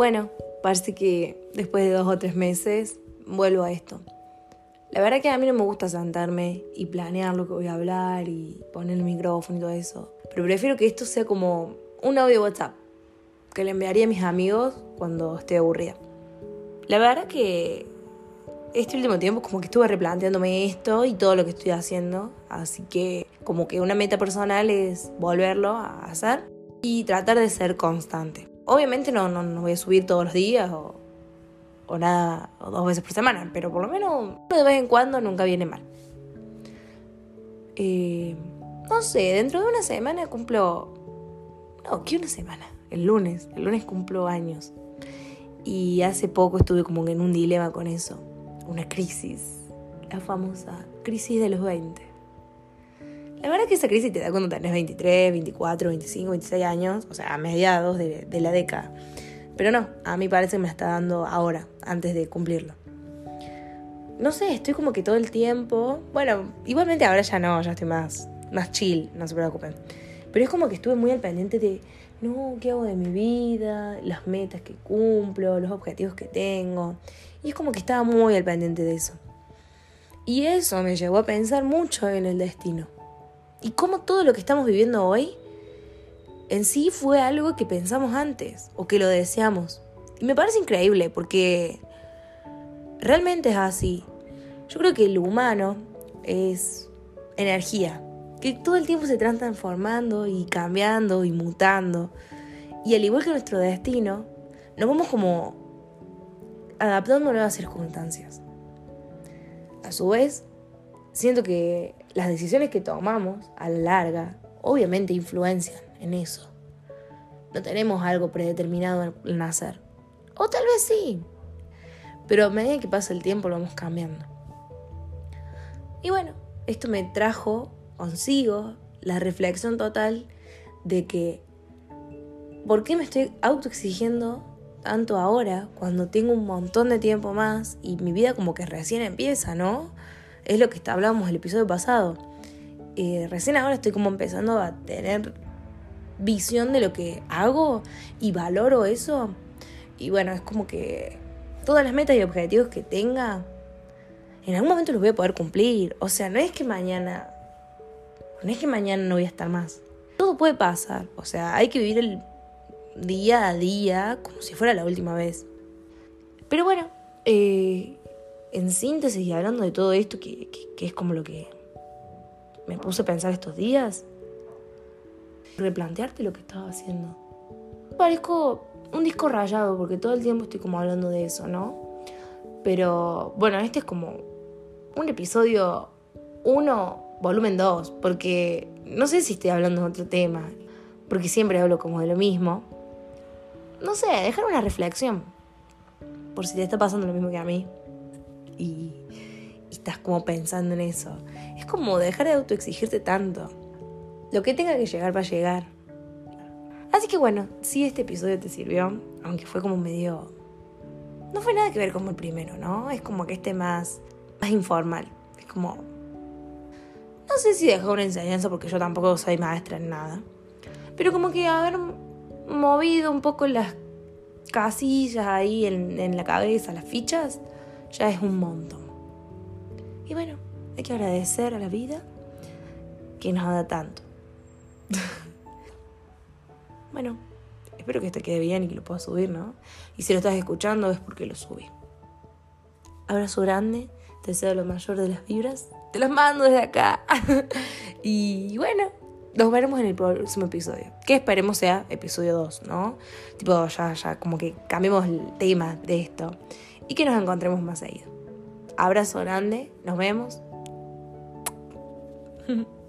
Bueno, parece que después de dos o tres meses vuelvo a esto. La verdad que a mí no me gusta sentarme y planear lo que voy a hablar y poner el micrófono y todo eso. Pero prefiero que esto sea como un audio WhatsApp que le enviaría a mis amigos cuando esté aburrida. La verdad que este último tiempo como que estuve replanteándome esto y todo lo que estoy haciendo. Así que como que una meta personal es volverlo a hacer y tratar de ser constante. Obviamente no, no, voy a subir todos los días o, o nada, o dos veces por semana, pero por lo menos de vez en cuando nunca viene mal. Eh, no sé, dentro de una semana cumplo... No, ¿qué una semana? El lunes. El lunes cumplo años. Y hace poco estuve como en un dilema con eso. Una crisis. La famosa crisis de los 20. La verdad es que esa crisis te da cuando tenés 23, 24, 25, 26 años, o sea, a mediados de, la década. Pero no, a mí parece que me está dando ahora, antes de cumplirlo. No sé, estoy como que todo el tiempo. Bueno, igualmente ahora ya no, ya estoy más, más chill, no se preocupen. Pero es como que estuve muy al pendiente de, no, ¿qué hago de mi vida? Las metas que cumplo, los objetivos que tengo. Y es como que estaba muy al pendiente de eso. Y eso me llevó a pensar mucho en el destino y cómo todo lo que estamos viviendo hoy en sí fue algo que pensamos antes o que lo deseamos. Y me parece increíble porque realmente es así. Yo creo que el humano es energía, que todo el tiempo se está transformando y cambiando y mutando. Y al igual que nuestro destino, nos vamos como adaptando a nuevas circunstancias. A su vez, siento que las decisiones que tomamos a la larga obviamente influencian en eso. No tenemos algo predeterminado al nacer. O tal vez sí. Pero a medida que pasa el tiempo lo vamos cambiando. Y bueno, esto me trajo consigo la reflexión total de que ¿por qué me estoy autoexigiendo tanto ahora cuando tengo un montón de tiempo más y mi vida como que recién empieza, ¿no? Es lo que hablábamos el episodio pasado. Eh, recién ahora estoy como empezando a tener visión de lo que hago y valoro eso. Y bueno, es como que todas las metas y objetivos que tenga, en algún momento los voy a poder cumplir. O sea, no es que mañana, no es que mañana no voy a estar más. Todo puede pasar. O sea, hay que vivir el día a día como si fuera la última vez. Pero bueno, eh, en síntesis y hablando de todo esto, que, es como lo que me puse a pensar estos días, replantearte lo que estaba haciendo. Parezco un disco rayado porque todo el tiempo estoy como hablando de eso, ¿no? Pero bueno, este es como un episodio 1, volumen 2, porque no sé si estoy hablando de otro tema, porque siempre hablo como de lo mismo. No sé, dejar una reflexión, por si te está pasando lo mismo que a mí y, estás como pensando en eso. Es como dejar de autoexigirte tanto. Lo que tenga que llegar va a llegar. Así que bueno, si este episodio te sirvió, aunque fue como medio... No fue nada que ver como el primero, ¿no? Es como que este más, más informal. Es como... No sé si dejó una enseñanza porque yo tampoco soy maestra en nada. Pero como que haber movido un poco las casillas ahí en, en la cabeza, las fichas, ya es un montón. Y bueno, hay que agradecer a la vida que nos da tanto. bueno, espero que esto quede bien y que lo puedas subir, ¿no? Y si lo estás escuchando es porque lo subí. Abrazo grande, te deseo lo mayor de las vibras. Te las mando desde acá. y bueno, nos veremos en el próximo episodio. Que esperemos sea episodio 2, ¿no? Tipo, ya, ya, como que cambiemos el tema de esto y que nos encontremos más seguido. Abrazo grande, nos vemos.